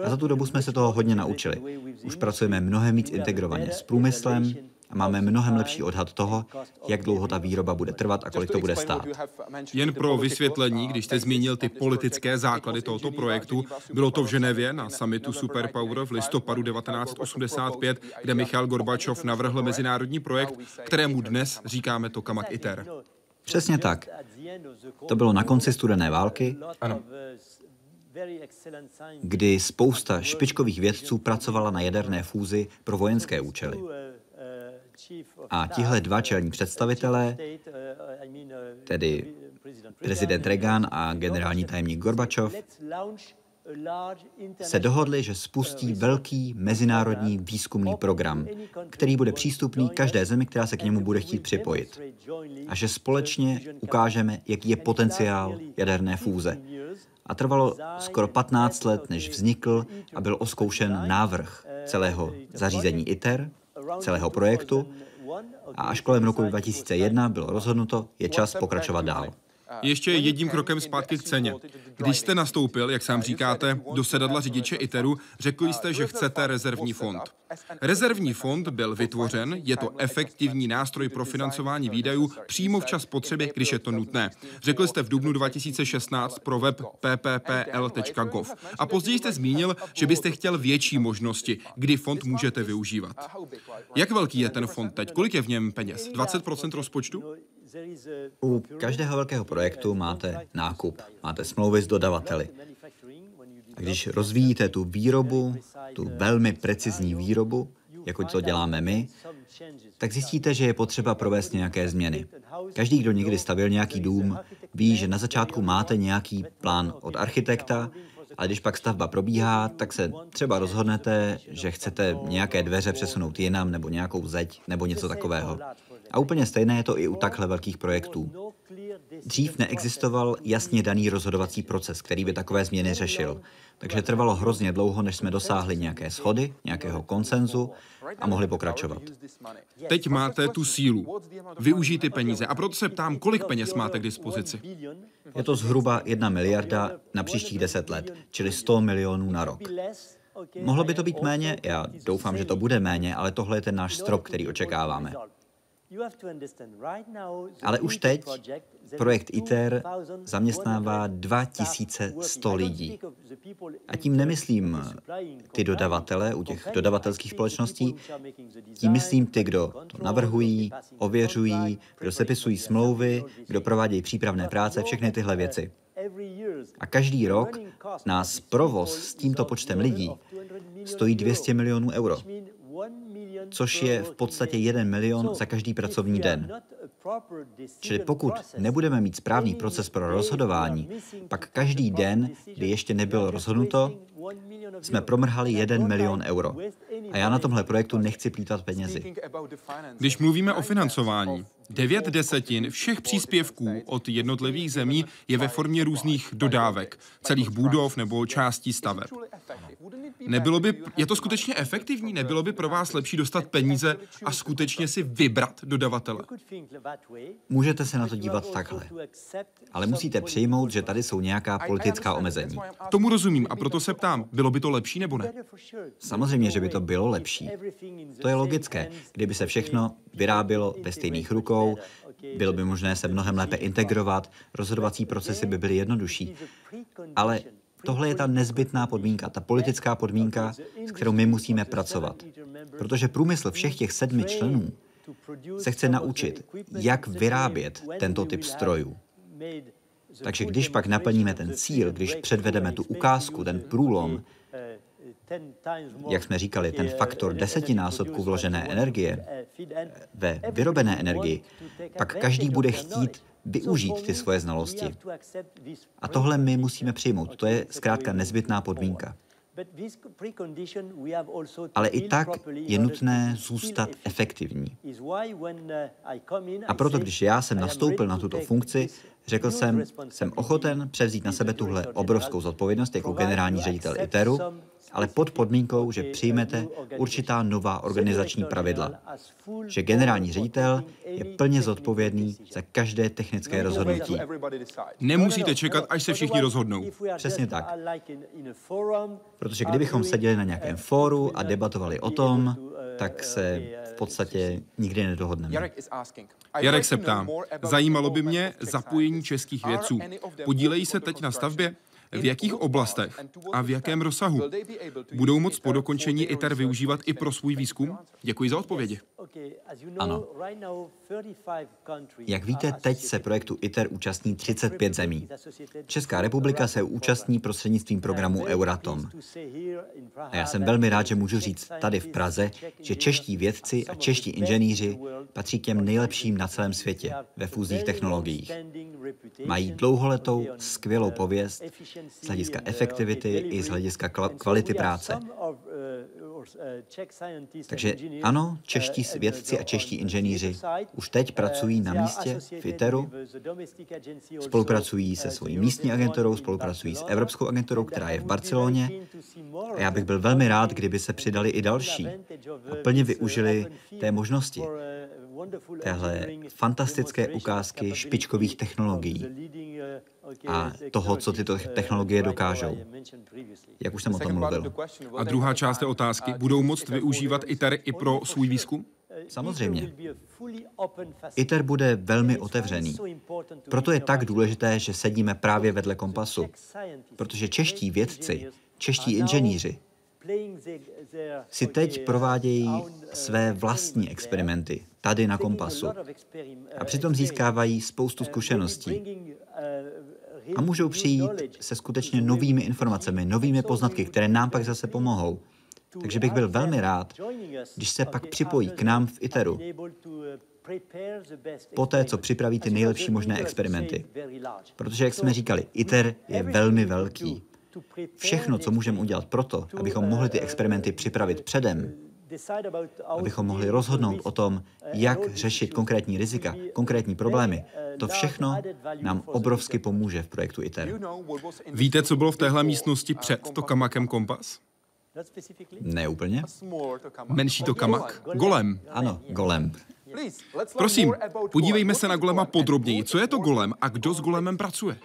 a za tu dobu jsme se toho hodně naučili. Už pracujeme mnohem víc integrovaně s průmyslem, a máme mnohem lepší odhad toho, jak dlouho ta výroba bude trvat a kolik to bude stát.
Jen pro vysvětlení, když jste zmínil ty politické základy tohoto projektu, bylo to v Ženevě na summitu Superpower v listopadu 1985, kde Michal Gorbačov navrhl mezinárodní projekt, kterému dnes říkáme Tokamak ITER.
Přesně tak. To bylo na konci studené války.
Ano
kdy spousta špičkových vědců pracovala na jaderné fúzi pro vojenské účely. A tihle dva čelní představitelé, tedy prezident Reagan a generální tajemník Gorbačov, se dohodli, že spustí velký mezinárodní výzkumný program, který bude přístupný každé zemi, která se k němu bude chtít připojit. A že společně ukážeme, jaký je potenciál jaderné fúze. A trvalo skoro 15 let, než vznikl a byl oskoušen návrh celého zařízení ITER, celého projektu a až kolem roku 2001 bylo rozhodnuto, je čas pokračovat dál.
Ještě jedním krokem zpátky k ceně. Když jste nastoupil, jak sám říkáte, do sedadla řidiče ITERu, řekli jste, že chcete rezervní fond. Rezervní fond byl vytvořen, je to efektivní nástroj pro financování výdajů přímo v čas potřeby, když je to nutné. Řekli jste v dubnu 2016 pro web pppl.gov. A později jste zmínil, že byste chtěl větší možnosti, kdy fond můžete využívat. Jak velký je ten fond teď? Kolik je v něm peněz? 20% rozpočtu?
U každého velkého projektu máte nákup, máte smlouvy s dodavateli. A když rozvíjíte tu výrobu, tu velmi precizní výrobu, jako to děláme my, tak zjistíte, že je potřeba provést nějaké změny. Každý, kdo někdy stavil nějaký dům, ví, že na začátku máte nějaký plán od architekta, ale když pak stavba probíhá, tak se třeba rozhodnete, že chcete nějaké dveře přesunout jinam, nebo nějakou zeď, nebo něco takového. A úplně stejné je to i u takhle velkých projektů. Dřív neexistoval jasně daný rozhodovací proces, který by takové změny řešil. Takže trvalo hrozně dlouho, než jsme dosáhli nějaké schody, nějakého konsenzu a mohli pokračovat.
Teď máte tu sílu. Využij ty peníze. A proto se ptám, kolik peněz máte k dispozici?
Je to zhruba jedna miliarda na příštích deset let, čili 100 milionů na rok. Mohlo by to být méně? Já doufám, že to bude méně, ale tohle je ten náš strop, který očekáváme. Ale už teď projekt ITER zaměstnává 2100 lidí. A tím nemyslím ty dodavatele u těch dodavatelských společností, tím myslím ty, kdo to navrhují, ověřují, kdo sepisují smlouvy, kdo provádějí přípravné práce, všechny tyhle věci. A každý rok nás provoz s tímto počtem lidí stojí 200 milionů euro což je v podstatě jeden milion za každý pracovní den. Čili pokud nebudeme mít správný proces pro rozhodování, pak každý den, kdy ještě nebylo rozhodnuto, jsme promrhali jeden milion euro. A já na tomhle projektu nechci plítat penězi.
Když mluvíme o financování, Devět desetin všech příspěvků od jednotlivých zemí je ve formě různých dodávek, celých budov nebo částí staveb. Nebylo by, je to skutečně efektivní? Nebylo by pro vás lepší dostat peníze a skutečně si vybrat dodavatele?
Můžete se na to dívat takhle. Ale musíte přijmout, že tady jsou nějaká politická omezení.
Tomu rozumím a proto se ptám, bylo by to lepší nebo ne?
Samozřejmě, že by to bylo lepší. To je logické. Kdyby se všechno vyrábělo ve stejných rukou, bylo by možné se mnohem lépe integrovat, rozhodovací procesy by byly jednodušší. Ale tohle je ta nezbytná podmínka, ta politická podmínka, s kterou my musíme pracovat. Protože průmysl všech těch sedmi členů se chce naučit, jak vyrábět tento typ strojů. Takže když pak naplníme ten cíl, když předvedeme tu ukázku, ten průlom, jak jsme říkali, ten faktor desetinásobku vložené energie ve vyrobené energii, pak každý bude chtít využít ty svoje znalosti. A tohle my musíme přijmout. To je zkrátka nezbytná podmínka. Ale i tak je nutné zůstat efektivní. A proto, když já jsem nastoupil na tuto funkci, řekl jsem, jsem ochoten převzít na sebe tuhle obrovskou zodpovědnost jako generální ředitel ITERu ale pod podmínkou, že přijmete určitá nová organizační pravidla. Že generální ředitel je plně zodpovědný za každé technické rozhodnutí.
Nemusíte čekat, až se všichni rozhodnou.
Přesně tak. Protože kdybychom seděli na nějakém fóru a debatovali o tom, tak se v podstatě nikdy nedohodneme.
Jarek se ptá, zajímalo by mě zapojení českých vědců. Podílejí se teď na stavbě? V jakých oblastech a v jakém rozsahu budou moct po dokončení ITER využívat i pro svůj výzkum? Děkuji za odpovědi.
Ano. Jak víte, teď se projektu ITER účastní 35 zemí. Česká republika se účastní prostřednictvím programu Euratom. A já jsem velmi rád, že můžu říct tady v Praze, že čeští vědci a čeští inženýři patří k těm nejlepším na celém světě ve fúzních technologiích. Mají dlouholetou, skvělou pověst z hlediska efektivity i z hlediska kvality práce. Takže ano, čeští vědci a čeští inženýři už teď pracují na místě v ITERu, spolupracují se svojí místní agenturou, spolupracují s Evropskou agenturou, která je v Barceloně. A já bych byl velmi rád, kdyby se přidali i další a plně využili té možnosti téhle fantastické ukázky špičkových technologií a toho, co tyto technologie dokážou. Jak už jsem o tom mluvil.
A druhá část té otázky, budou moct využívat ITER i pro svůj výzkum?
Samozřejmě. ITER bude velmi otevřený. Proto je tak důležité, že sedíme právě vedle kompasu. Protože čeští vědci, čeští inženýři si teď provádějí své vlastní experimenty tady na kompasu a přitom získávají spoustu zkušeností a můžou přijít se skutečně novými informacemi, novými poznatky, které nám pak zase pomohou. Takže bych byl velmi rád, když se pak připojí k nám v ITERu, poté, co připraví ty nejlepší možné experimenty. Protože, jak jsme říkali, ITER je velmi velký. Všechno, co můžeme udělat proto, abychom mohli ty experimenty připravit předem, abychom mohli rozhodnout o tom, jak řešit konkrétní rizika, konkrétní problémy, to všechno nám obrovsky pomůže v projektu ITER.
Víte, co bylo v téhle místnosti před tokamakem kompas?
Ne úplně.
Menší tokamak? Golem.
Ano, golem.
Prosím, podívejme se na golema podrobněji. Co je to golem a kdo s golemem pracuje?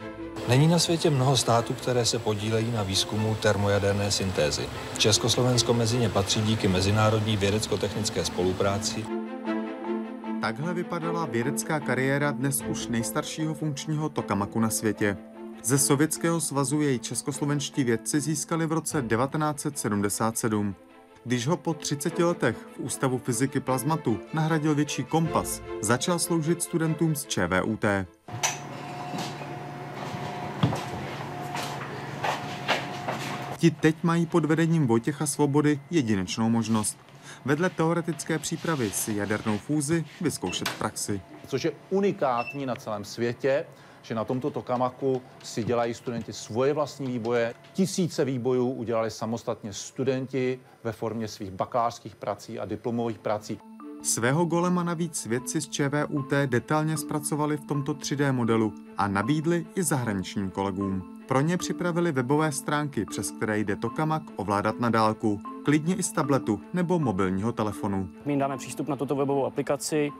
Není na světě mnoho států, které se podílejí na výzkumu termojaderné syntézy. Československo mezi ně patří díky mezinárodní vědecko-technické spolupráci.
Takhle vypadala vědecká kariéra dnes už nejstaršího funkčního tokamaku na světě. Ze Sovětského svazu jej českoslovenští vědci získali v roce 1977. Když ho po 30 letech v Ústavu fyziky plazmatu nahradil větší kompas, začal sloužit studentům z ČVUT. Ti teď mají pod vedením Vojtěcha Svobody jedinečnou možnost. Vedle teoretické přípravy si jadernou fúzi vyzkoušet v praxi.
Což je unikátní na celém světě, že na tomto tokamaku si dělají studenti svoje vlastní výboje. Tisíce výbojů udělali samostatně studenti ve formě svých bakalářských prací a diplomových prací.
Svého golema navíc vědci z ČVUT detailně zpracovali v tomto 3D modelu a nabídli i zahraničním kolegům. Pro ně připravili webové stránky, přes které jde tokamak ovládat na dálku, klidně i z tabletu nebo mobilního telefonu.
My jim dáme přístup na tuto webovou aplikaci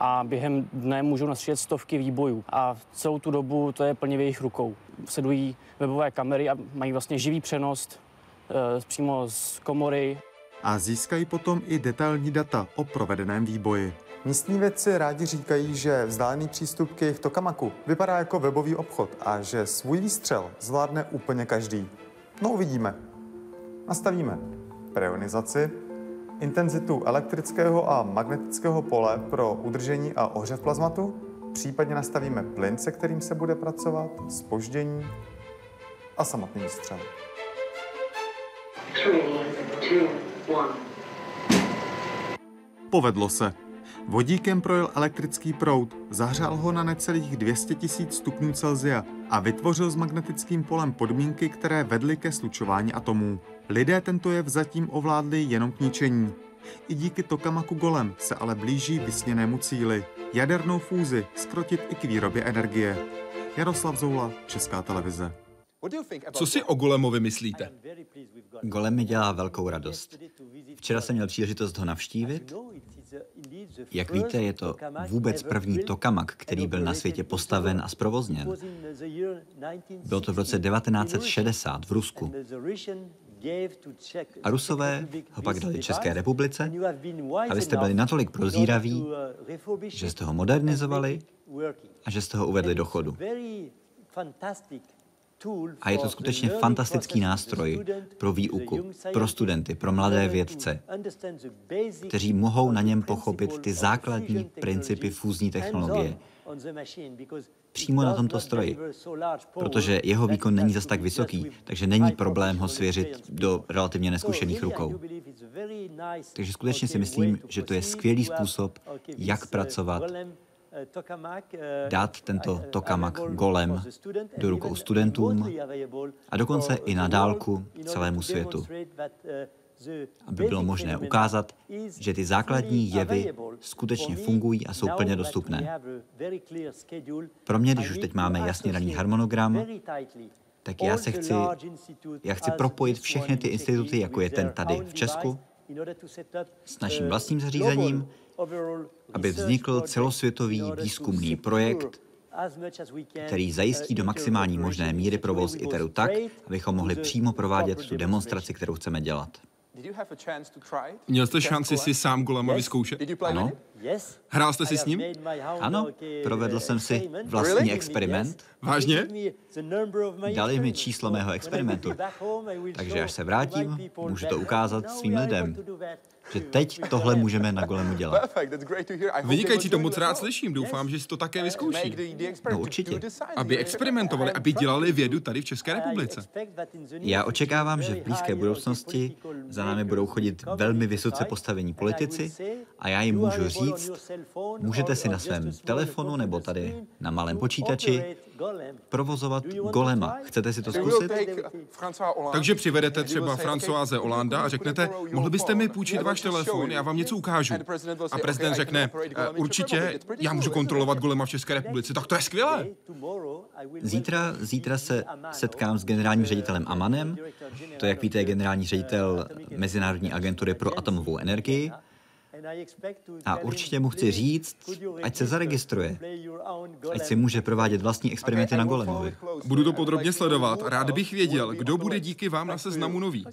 a během dne můžou nastřílet stovky výbojů. A celou tu dobu to je plně v jejich rukou. Sledují webové kamery a mají vlastně živý přenos e, přímo z komory.
A získají potom i detailní data o provedeném výboji. Místní vědci rádi říkají, že vzdálený přístup k jejich tokamaku vypadá jako webový obchod a že svůj výstřel zvládne úplně každý. No uvidíme. Nastavíme perionizaci, intenzitu elektrického a magnetického pole pro udržení a ohřev plazmatu, případně nastavíme plyn, se kterým se bude pracovat, spoždění a samotný výstřel. Povedlo se. Vodíkem projel elektrický proud, zahřál ho na necelých 200 000 stupňů Celsia a vytvořil s magnetickým polem podmínky, které vedly ke slučování atomů. Lidé tento jev zatím ovládli jenom k ničení. I díky Tokamaku Golem se ale blíží vysněnému cíli – jadernou fúzi skrotit i k výrobě energie. Jaroslav Zoula, Česká televize.
Co si o Golemovi myslíte?
Golem mi dělá velkou radost. Včera jsem měl příležitost ho navštívit. Jak víte, je to vůbec první tokamak, který byl na světě postaven a zprovozněn. Bylo to v roce 1960 v Rusku. A Rusové ho pak dali České republice a vy jste byli natolik prozíraví, že jste ho modernizovali a že jste ho uvedli do chodu. A je to skutečně fantastický nástroj pro výuku, pro studenty, pro mladé vědce, kteří mohou na něm pochopit ty základní principy fúzní technologie přímo na tomto stroji, protože jeho výkon není zas tak vysoký, takže není problém ho svěřit do relativně neskušených rukou. Takže skutečně si myslím, že to je skvělý způsob, jak pracovat dát tento tokamak golem do rukou studentům a dokonce i na dálku celému světu, aby bylo možné ukázat, že ty základní jevy skutečně fungují a jsou plně dostupné. Pro mě, když už teď máme jasně daný harmonogram, tak já se chci, já chci propojit všechny ty instituty, jako je ten tady v Česku, s naším vlastním zařízením, aby vznikl celosvětový výzkumný projekt, který zajistí do maximální možné míry provoz ITERu tak, abychom mohli přímo provádět tu demonstraci, kterou chceme dělat.
Měl jste šanci si sám Golema vyzkoušet?
Ano.
Hrál jste si s ním?
Ano, provedl jsem si vlastní experiment.
Vážně?
Dali mi číslo mého experimentu. Takže až se vrátím, můžu to ukázat svým lidem že teď tohle můžeme na golemu dělat.
Vynikající, to moc rád slyším. Doufám, že si to také vyzkouší.
No určitě.
Aby experimentovali, aby dělali vědu tady v České republice.
Já očekávám, že v blízké budoucnosti za námi budou chodit velmi vysoce postavení politici a já jim můžu říct, můžete si na svém telefonu nebo tady na malém počítači provozovat golema. Chcete si to zkusit?
Takže přivedete třeba Françoise Hollanda a řeknete, mohl byste mi půjčit váš telefon, já vám něco ukážu. A prezident řekne, eh, určitě, já můžu kontrolovat golema v České republice, tak to je skvělé.
Zítra, zítra se setkám s generálním ředitelem Amanem, to, jak víte, je generální ředitel Mezinárodní agentury pro atomovou energii. A určitě mu chci říct, ať se zaregistruje, ať si může provádět vlastní experimenty na golemovi.
Budu to podrobně sledovat. Rád bych věděl, kdo bude díky vám na seznamu nový.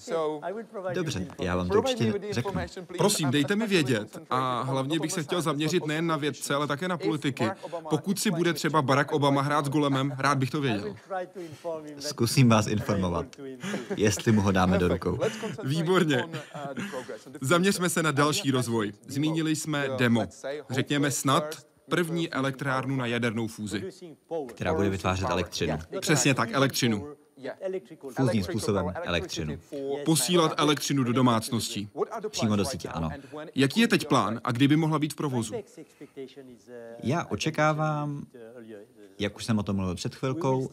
Dobře, já vám to určitě řeknu.
Prosím, dejte mi vědět. A hlavně bych se chtěl zaměřit nejen na vědce, ale také na politiky. Pokud si bude třeba Barack Obama hrát s golemem, rád bych to věděl.
Zkusím vás informovat, jestli mu ho dáme do rukou.
Výborně. Zaměřme se na další rozvoj. Zmínili jsme demo. Řekněme snad první elektrárnu na jadernou fúzi.
Která bude vytvářet elektřinu.
Přesně tak, elektřinu.
Fúzním způsobem elektřinu.
Posílat elektřinu do domácností.
Přímo do sítě, ano.
Jaký je teď plán a kdy by mohla být v provozu?
Já očekávám, jak už jsem o tom mluvil před chvilkou,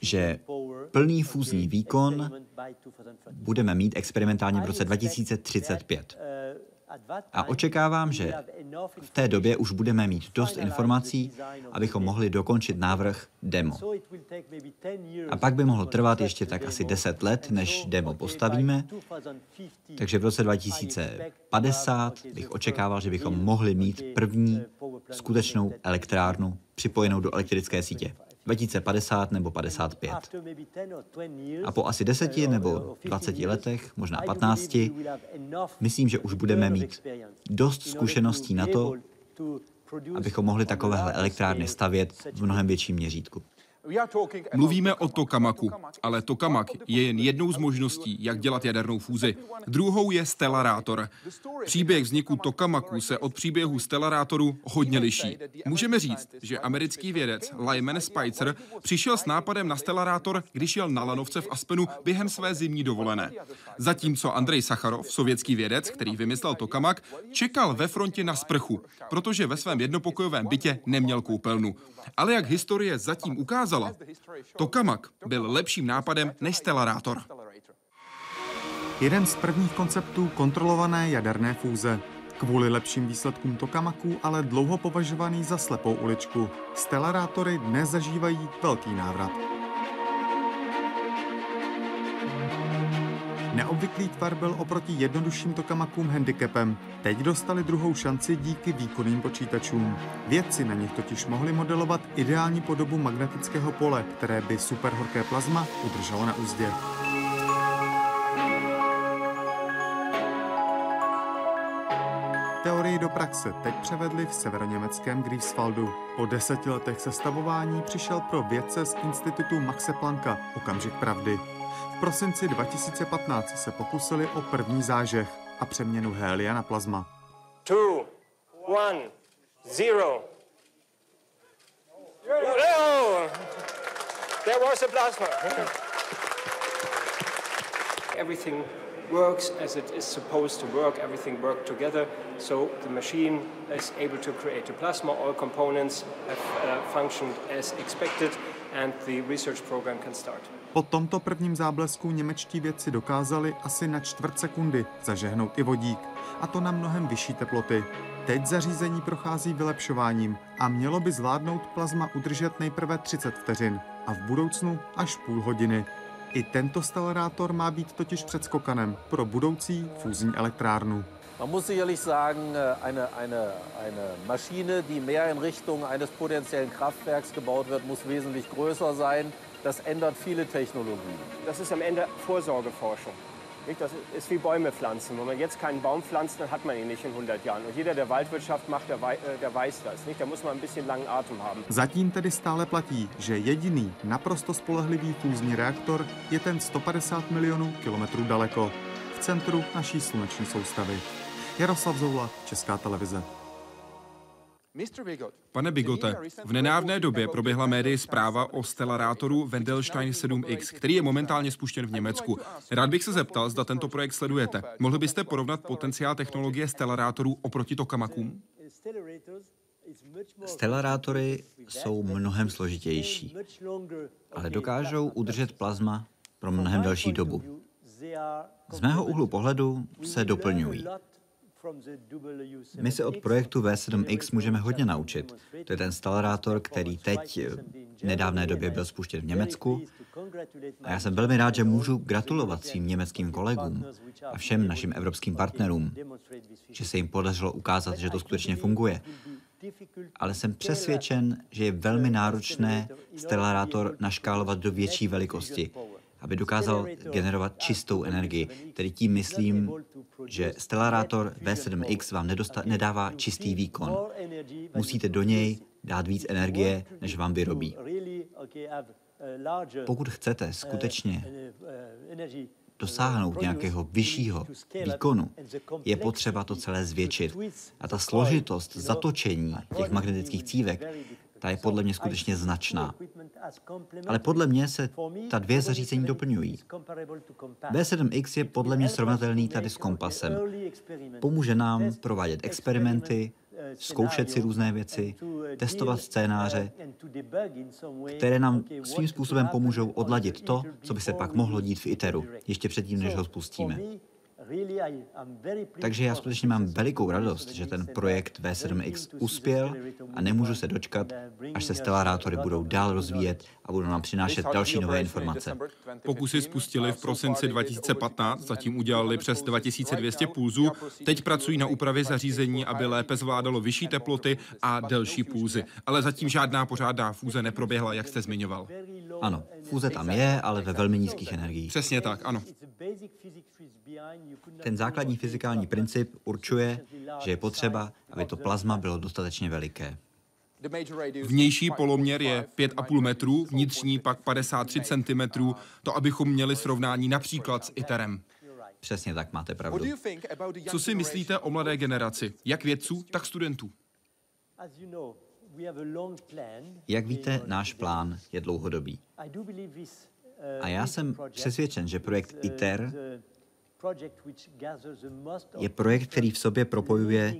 že plný fúzní výkon budeme mít experimentálně v roce 2035. A očekávám, že v té době už budeme mít dost informací, abychom mohli dokončit návrh demo. A pak by mohlo trvat ještě tak asi 10 let, než demo postavíme. Takže v roce 2050 bych očekával, že bychom mohli mít první skutečnou elektrárnu připojenou do elektrické sítě. 2050 nebo 55. A po asi deseti nebo 20 letech, možná 15, myslím, že už budeme mít dost zkušeností na to, abychom mohli takovéhle elektrárny stavět v mnohem větším měřítku.
Mluvíme o tokamaku, ale tokamak je jen jednou z možností, jak dělat jadernou fúzi. Druhou je stelarátor. Příběh vzniku tokamaku se od příběhu stelarátoru hodně liší. Můžeme říct, že americký vědec Lyman Spitzer přišel s nápadem na stelarátor, když jel na lanovce v Aspenu během své zimní dovolené. Zatímco Andrej Sacharov, sovětský vědec, který vymyslel tokamak, čekal ve frontě na sprchu, protože ve svém jednopokojovém bytě neměl koupelnu. Ale jak historie zatím ukázala, tokamak byl lepším nápadem než stelarátor.
Jeden z prvních konceptů kontrolované jaderné fúze. Kvůli lepším výsledkům tokamaků ale dlouho považovaný za slepou uličku. Stelarátory dnes zažívají velký návrat. Neobvyklý tvar byl oproti jednodušším tokamakům handicapem. Teď dostali druhou šanci díky výkonným počítačům. Vědci na nich totiž mohli modelovat ideální podobu magnetického pole, které by superhorké plazma udrželo na úzdě. Teorii do praxe teď převedli v severoněmeckém Greifswaldu. Po deseti letech sestavování přišel pro vědce z institutu Maxe Plancka okamžik pravdy. V prosinci 2015 se pokusili o první zážeh a přeměnu hélia na plazma.
Two, one, zero. Oh! There was a plasma. Everything works as it is supposed to work. Everything worked together, so the machine is able to create a plasma. All components have uh, functioned as expected, and the research program can start.
Po tomto prvním záblesku němečtí vědci dokázali asi na čtvrt sekundy zažehnout i vodík, a to na mnohem vyšší teploty. Teď zařízení prochází vylepšováním a mělo by zvládnout plazma udržet nejprve 30 vteřin a v budoucnu až půl hodiny. I tento stelarátor má být totiž předskokanem pro budoucí fúzní elektrárnu.
Man muss sicherlich sagen, äh, eine, eine, eine Maschine, die mehr in Richtung eines potenziellen Kraftwerks gebaut wird, muss wesentlich größer sein. Das ändert viele Technologien.
Das ist am Ende Vorsorgeforschung. Nicht? Das ist wie Bäume pflanzen. Wenn man jetzt keinen Baum pflanzt, dann hat man ihn nicht in 100 Jahren. Und jeder, der Waldwirtschaft macht, der, wei äh, der weiß das. Nicht? Da muss man ein bisschen langen Atem haben.
Zatím tedy stále platí, že jediný naprosto spolehlivý fúzní reaktor je ten 150 milionů kilometrů daleko, v centru naší sluneční soustavy. Jaroslav Zoula, Česká televize.
Pane Bigote, v nenávné době proběhla médii zpráva o stelarátoru Wendelstein 7X, který je momentálně spuštěn v Německu. Rád bych se zeptal, zda tento projekt sledujete. Mohl byste porovnat potenciál technologie stelarátorů oproti tokamakům?
Stelarátory jsou mnohem složitější, ale dokážou udržet plazma pro mnohem delší dobu. Z mého úhlu pohledu se doplňují. My se od projektu V7X můžeme hodně naučit. To je ten stalarátor, který teď v nedávné době byl spuštěn v Německu. A já jsem velmi rád, že můžu gratulovat svým německým kolegům a všem našim evropským partnerům, že se jim podařilo ukázat, že to skutečně funguje. Ale jsem přesvědčen, že je velmi náročné stelarátor naškálovat do větší velikosti, aby dokázal generovat čistou energii. Tedy tím myslím, že stelarátor V7X vám nedosta- nedává čistý výkon. Musíte do něj dát víc energie, než vám vyrobí. Pokud chcete skutečně dosáhnout nějakého vyššího výkonu, je potřeba to celé zvětšit. A ta složitost zatočení těch magnetických cívek ta je podle mě skutečně značná. Ale podle mě se ta dvě zařízení doplňují. B7X je podle mě srovnatelný tady s kompasem. Pomůže nám provádět experimenty, zkoušet si různé věci, testovat scénáře, které nám svým způsobem pomůžou odladit to, co by se pak mohlo dít v ITERu, ještě předtím, než ho spustíme. Takže já skutečně mám velikou radost, že ten projekt V7X uspěl a nemůžu se dočkat, až se stelarátory budou dál rozvíjet a budou nám přinášet další nové informace.
Pokusy spustili v prosinci 2015, zatím udělali přes 2200 pulzů. Teď pracují na úpravě zařízení, aby lépe zvládalo vyšší teploty a delší pulzy. Ale zatím žádná pořádná fúze neproběhla, jak jste zmiňoval.
Ano, fúze tam je, ale ve velmi nízkých energiích.
Přesně tak, ano.
Ten základní fyzikální princip určuje, že je potřeba, aby to plazma bylo dostatečně veliké.
Vnější poloměr je 5,5 metrů, vnitřní pak 53 cm, to abychom měli srovnání například s ITERem.
Přesně tak, máte pravdu.
Co si myslíte o mladé generaci, jak vědců, tak studentů?
Jak víte, náš plán je dlouhodobý. A já jsem přesvědčen, že projekt ITER je projekt, který v sobě propojuje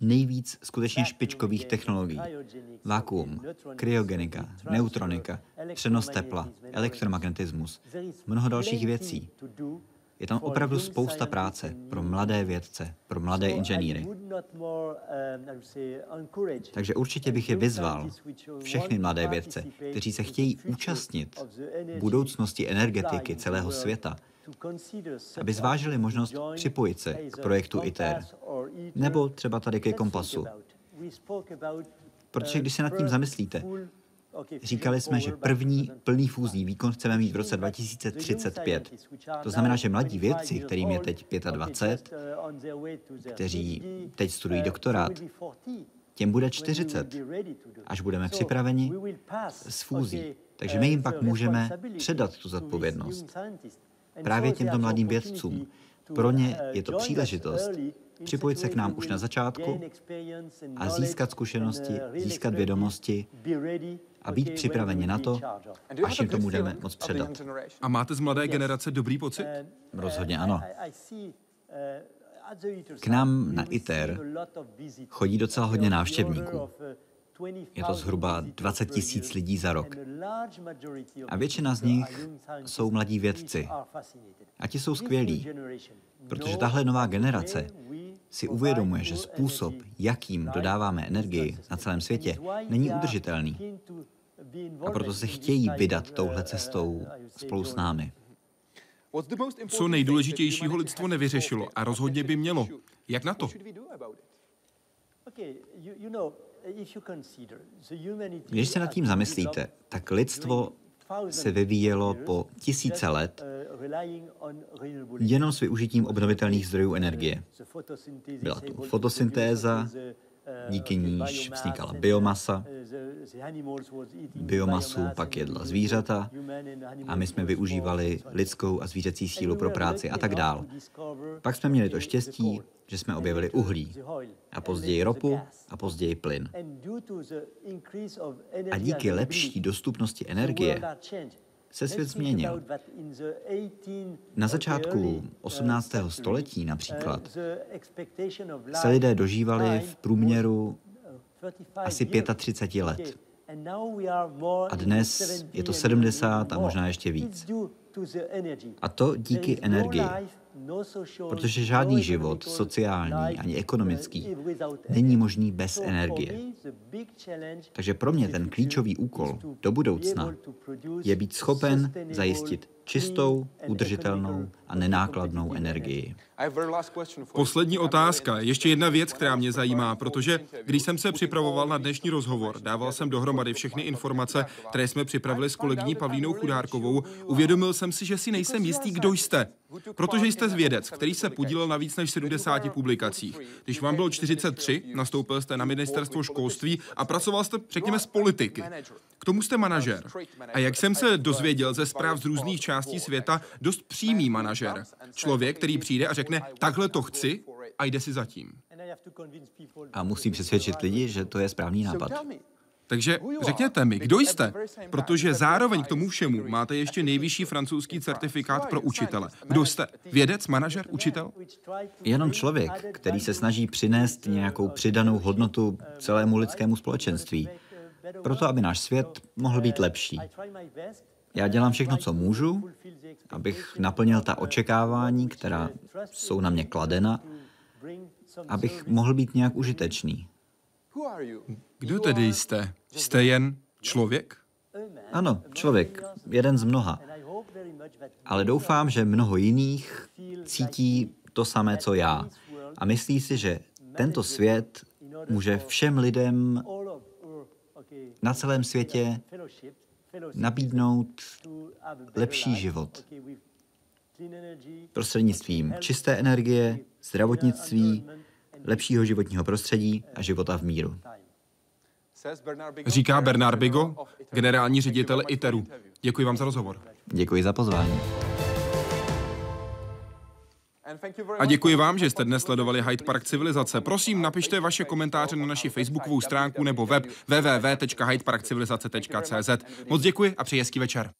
nejvíc skutečně špičkových technologií. Vákuum, kryogenika, neutronika, přenos tepla, elektromagnetismus, mnoho dalších věcí. Je tam opravdu spousta práce pro mladé vědce, pro mladé inženýry. Takže určitě bych je vyzval, všechny mladé vědce, kteří se chtějí účastnit budoucnosti energetiky celého světa, aby zvážili možnost připojit se k projektu ITER, nebo třeba tady ke kompasu. Protože když se nad tím zamyslíte, Říkali jsme, že první plný fúzní výkon chceme mít v roce 2035. To znamená, že mladí vědci, kterým je teď 25, kteří teď studují doktorát, těm bude 40, až budeme připraveni s fúzí. Takže my jim pak můžeme předat tu zodpovědnost. Právě těmto mladým vědcům. Pro ně je to příležitost připojit se k nám už na začátku a získat zkušenosti, získat vědomosti a být připraveni na to, až jim to budeme moc předat.
A máte z mladé generace dobrý pocit?
Rozhodně ano. K nám na ITER chodí docela hodně návštěvníků. Je to zhruba 20 tisíc lidí za rok. A většina z nich jsou mladí vědci. A ti jsou skvělí, protože tahle nová generace si uvědomuje, že způsob, jakým dodáváme energii na celém světě, není udržitelný. A proto se chtějí vydat touhle cestou spolu s námi.
Co nejdůležitějšího lidstvo nevyřešilo a rozhodně by mělo. Jak na to?
Když se nad tím zamyslíte, tak lidstvo se vyvíjelo po tisíce let jenom s využitím obnovitelných zdrojů energie. Byla tu fotosyntéza, díky níž vznikala biomasa. Biomasu pak jedla zvířata a my jsme využívali lidskou a zvířecí sílu pro práci a tak dál. Pak jsme měli to štěstí, že jsme objevili uhlí a později ropu a později plyn. A díky lepší dostupnosti energie se svět změnil. Na začátku 18. století například se lidé dožívali v průměru asi 35 let. A dnes je to 70 a možná ještě víc. A to díky energii. Protože žádný život, sociální ani ekonomický, není možný bez energie. Takže pro mě ten klíčový úkol do budoucna je být schopen zajistit čistou, udržitelnou a nenákladnou energii.
Poslední otázka. Ještě jedna věc, která mě zajímá, protože když jsem se připravoval na dnešní rozhovor, dával jsem dohromady všechny informace, které jsme připravili s kolegyní Pavlínou Chudárkovou, uvědomil jsem si, že si nejsem jistý, kdo jste. Protože jste vědec, který se podílel na víc než 70 publikacích. Když vám bylo 43, nastoupil jste na ministerstvo školství a pracoval jste, řekněme, z politiky. K tomu jste manažer. A jak jsem se dozvěděl ze zpráv z různých částí světa, dost přímý manažer. Člověk, který přijde a řekne, takhle to chci a jde si zatím.
A musí přesvědčit lidi, že to je správný nápad.
Takže řekněte mi, kdo jste? Protože zároveň k tomu všemu máte ještě nejvyšší francouzský certifikát pro učitele. Kdo jste? Vědec, manažer, učitel?
Jenom člověk, který se snaží přinést nějakou přidanou hodnotu celému lidskému společenství. Proto, aby náš svět mohl být lepší. Já dělám všechno, co můžu, abych naplnil ta očekávání, která jsou na mě kladena, abych mohl být nějak užitečný.
Kdo tedy jste? Jste jen člověk?
Ano, člověk, jeden z mnoha. Ale doufám, že mnoho jiných cítí to samé, co já. A myslí si, že tento svět může všem lidem na celém světě nabídnout lepší život. Prostřednictvím čisté energie, zdravotnictví, lepšího životního prostředí a života v míru.
Říká Bernard Bigo, generální ředitel ITERu. Děkuji vám za rozhovor.
Děkuji za pozvání.
A děkuji vám, že jste dnes sledovali Hyde Park Civilizace. Prosím, napište vaše komentáře na naši facebookovou stránku nebo web www.hydeparkcivilizace.cz. Moc děkuji a přeji hezký večer.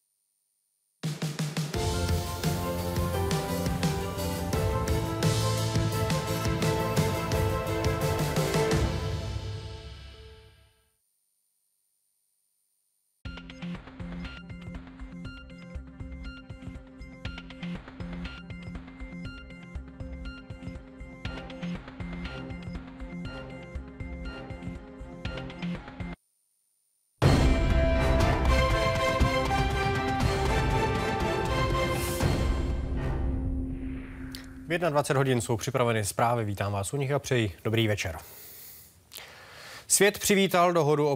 V 21 hodin jsou připraveny zprávy. Vítám vás u nich a přeji dobrý večer. Svět přivítal dohodu o